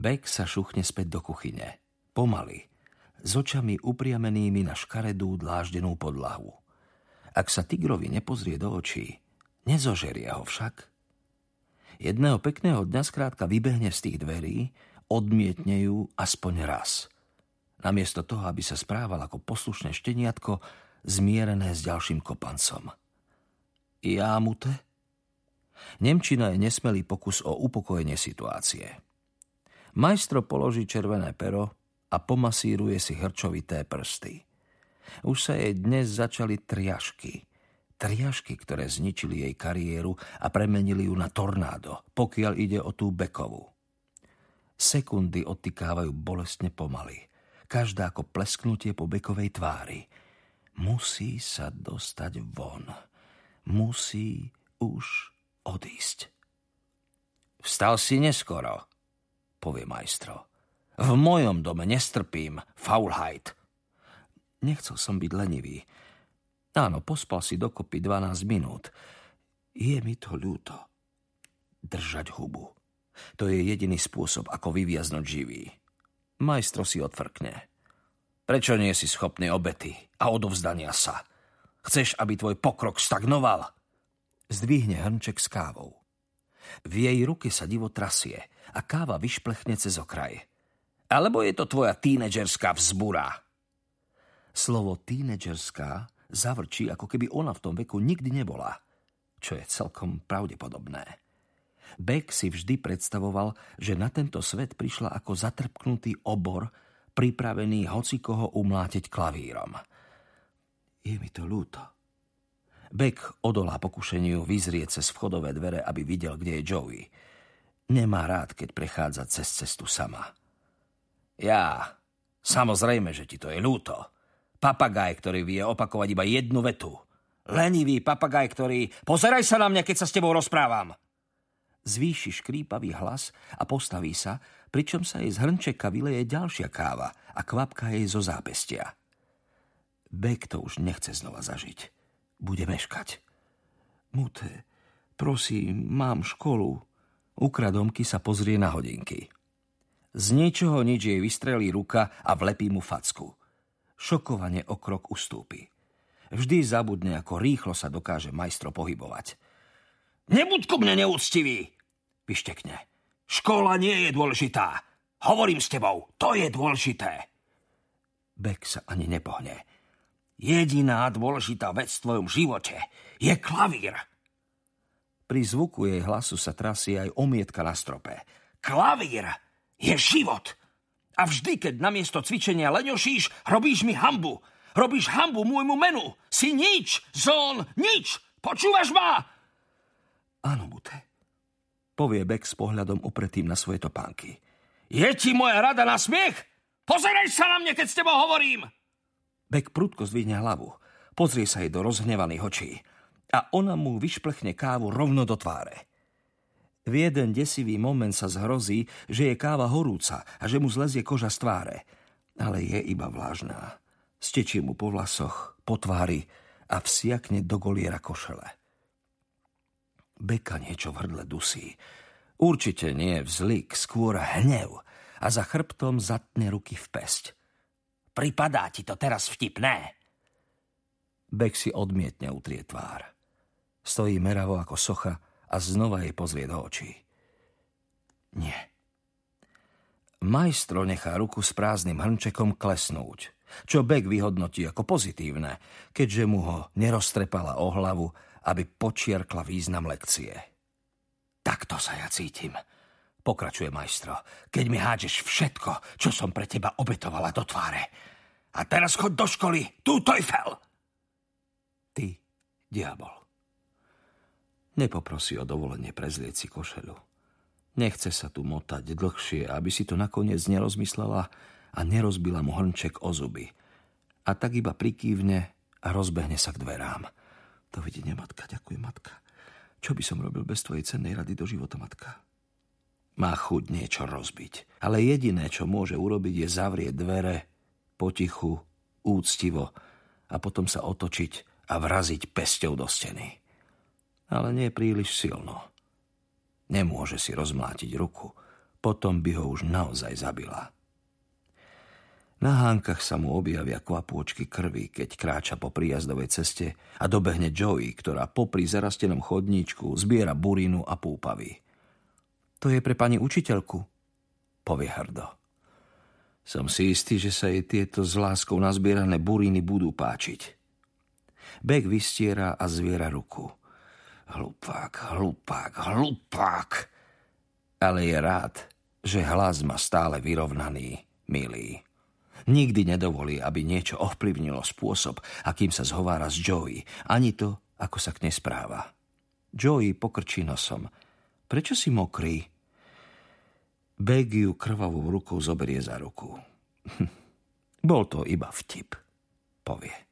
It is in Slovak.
Beck sa šuchne späť do kuchyne. Pomaly. S očami upriamenými na škaredú dláždenú podlahu. Ak sa tigrovi nepozrie do očí, nezožerie ho však. Jedného pekného dňa skrátka vybehne z tých dverí, odmietne ju aspoň raz. Namiesto toho, aby sa správal ako poslušné šteniatko, zmierené s ďalším kopancom. Jámute? Nemčina je nesmelý pokus o upokojenie situácie. Majstro položí červené pero a pomasíruje si hrčovité prsty. Už sa jej dnes začali triažky. Triažky, ktoré zničili jej kariéru a premenili ju na tornádo, pokiaľ ide o tú bekovú. Sekundy odtykávajú bolestne pomaly. Každá ako plesknutie po bekovej tvári. Musí sa dostať von. Musí už odísť. Vstal si neskoro, povie majstro. V mojom dome nestrpím Faulheit. Nechcel som byť lenivý. Áno, pospal si dokopy 12 minút. Je mi to ľúto. Držať hubu. To je jediný spôsob, ako vyviaznuť živý. Majstro si odfrkne. Prečo nie si schopný obety a odovzdania sa? Chceš, aby tvoj pokrok stagnoval? Zdvihne hrnček s kávou. V jej ruke sa divo trasie a káva vyšplechne cez okraj. Alebo je to tvoja tínedžerská vzbura? Slovo tínedžerská zavrčí, ako keby ona v tom veku nikdy nebola, čo je celkom pravdepodobné. Beck si vždy predstavoval, že na tento svet prišla ako zatrpknutý obor, pripravený hocikoho umlátiť klavírom. Je mi to ľúto. Beck odolá pokušeniu vyzrieť cez vchodové dvere, aby videl, kde je Joey. Nemá rád, keď prechádza cez cestu sama. Ja, samozrejme, že ti to je ľúto. Papagaj, ktorý vie opakovať iba jednu vetu. Lenivý papagaj, ktorý... Pozeraj sa na mňa, keď sa s tebou rozprávam zvýši škrípavý hlas a postaví sa, pričom sa jej z hrnčeka vyleje ďalšia káva a kvapka jej zo zápestia. Bek to už nechce znova zažiť. Bude meškať. Mute, prosím, mám školu. Ukradomky sa pozrie na hodinky. Z ničoho nič jej vystrelí ruka a vlepí mu facku. Šokovane o krok ustúpi. Vždy zabudne, ako rýchlo sa dokáže majstro pohybovať. Nebuď ku mne neúctivý, vyštekne. Škola nie je dôležitá. Hovorím s tebou, to je dôležité. Bek sa ani nepohne. Jediná dôležitá vec v tvojom živote je klavír. Pri zvuku jej hlasu sa trasie aj omietka na strope. Klavír je život. A vždy, keď namiesto cvičenia leňošíš, robíš mi hambu. Robíš hambu môjmu menu. Si nič, zón, nič. Počúvaš ma? Áno, Mute. Povie Beck s pohľadom upretým na svoje topánky. Je ti moja rada na smiech? Pozeraj sa na mne, keď s tebou hovorím! Beck prudko zdvihne hlavu. Pozrie sa jej do rozhnevaných očí. A ona mu vyšplechne kávu rovno do tváre. V jeden desivý moment sa zhrozí, že je káva horúca a že mu zlezie koža z tváre. Ale je iba vlážná. Stečie mu po vlasoch, po tvári a vsiakne do goliera košele. Beka niečo v hrdle dusí. Určite nie vzlik, skôr hnev a za chrbtom zatne ruky v pesť. Pripadá ti to teraz vtipné? Bek si odmietne utrie tvár. Stojí meravo ako socha a znova jej pozrie do očí. Nie. Majstro nechá ruku s prázdnym hrnčekom klesnúť, čo Beck vyhodnotí ako pozitívne, keďže mu ho neroztrepala o hlavu aby počiarkla význam lekcie. Takto sa ja cítim, pokračuje majstro, keď mi hádžeš všetko, čo som pre teba obetovala do tváre. A teraz choď do školy, tu Teufel! Ty, diabol. Nepoprosí o dovolenie prezlieť si košelu. Nechce sa tu motať dlhšie, aby si to nakoniec nerozmyslela a nerozbila mu hrnček o zuby. A tak iba prikývne a rozbehne sa k dverám – Dovidenia, matka, ďakujem, matka. Čo by som robil bez tvojej cennej rady do života, matka? Má chuť niečo rozbiť, ale jediné, čo môže urobiť, je zavrieť dvere potichu, úctivo a potom sa otočiť a vraziť pesťou do steny. Ale nie príliš silno. Nemôže si rozmlátiť ruku. potom by ho už naozaj zabila. Na hánkach sa mu objavia kvapôčky krvi, keď kráča po príjazdovej ceste a dobehne Joey, ktorá popri zarastenom chodníčku zbiera burinu a púpavy. To je pre pani učiteľku, povie hrdo. Som si istý, že sa jej tieto s láskou nazbierané buriny budú páčiť. Bek vystiera a zviera ruku. Hlupák, hlupák, hlupák. Ale je rád, že hlas má stále vyrovnaný, milý. Nikdy nedovolí, aby niečo ovplyvnilo spôsob, akým sa zhovára s Joey, ani to, ako sa k nej správa. Joey pokrčí nosom. Prečo si mokrý? Begiu krvavou rukou zoberie za ruku. Bol to iba vtip, povie.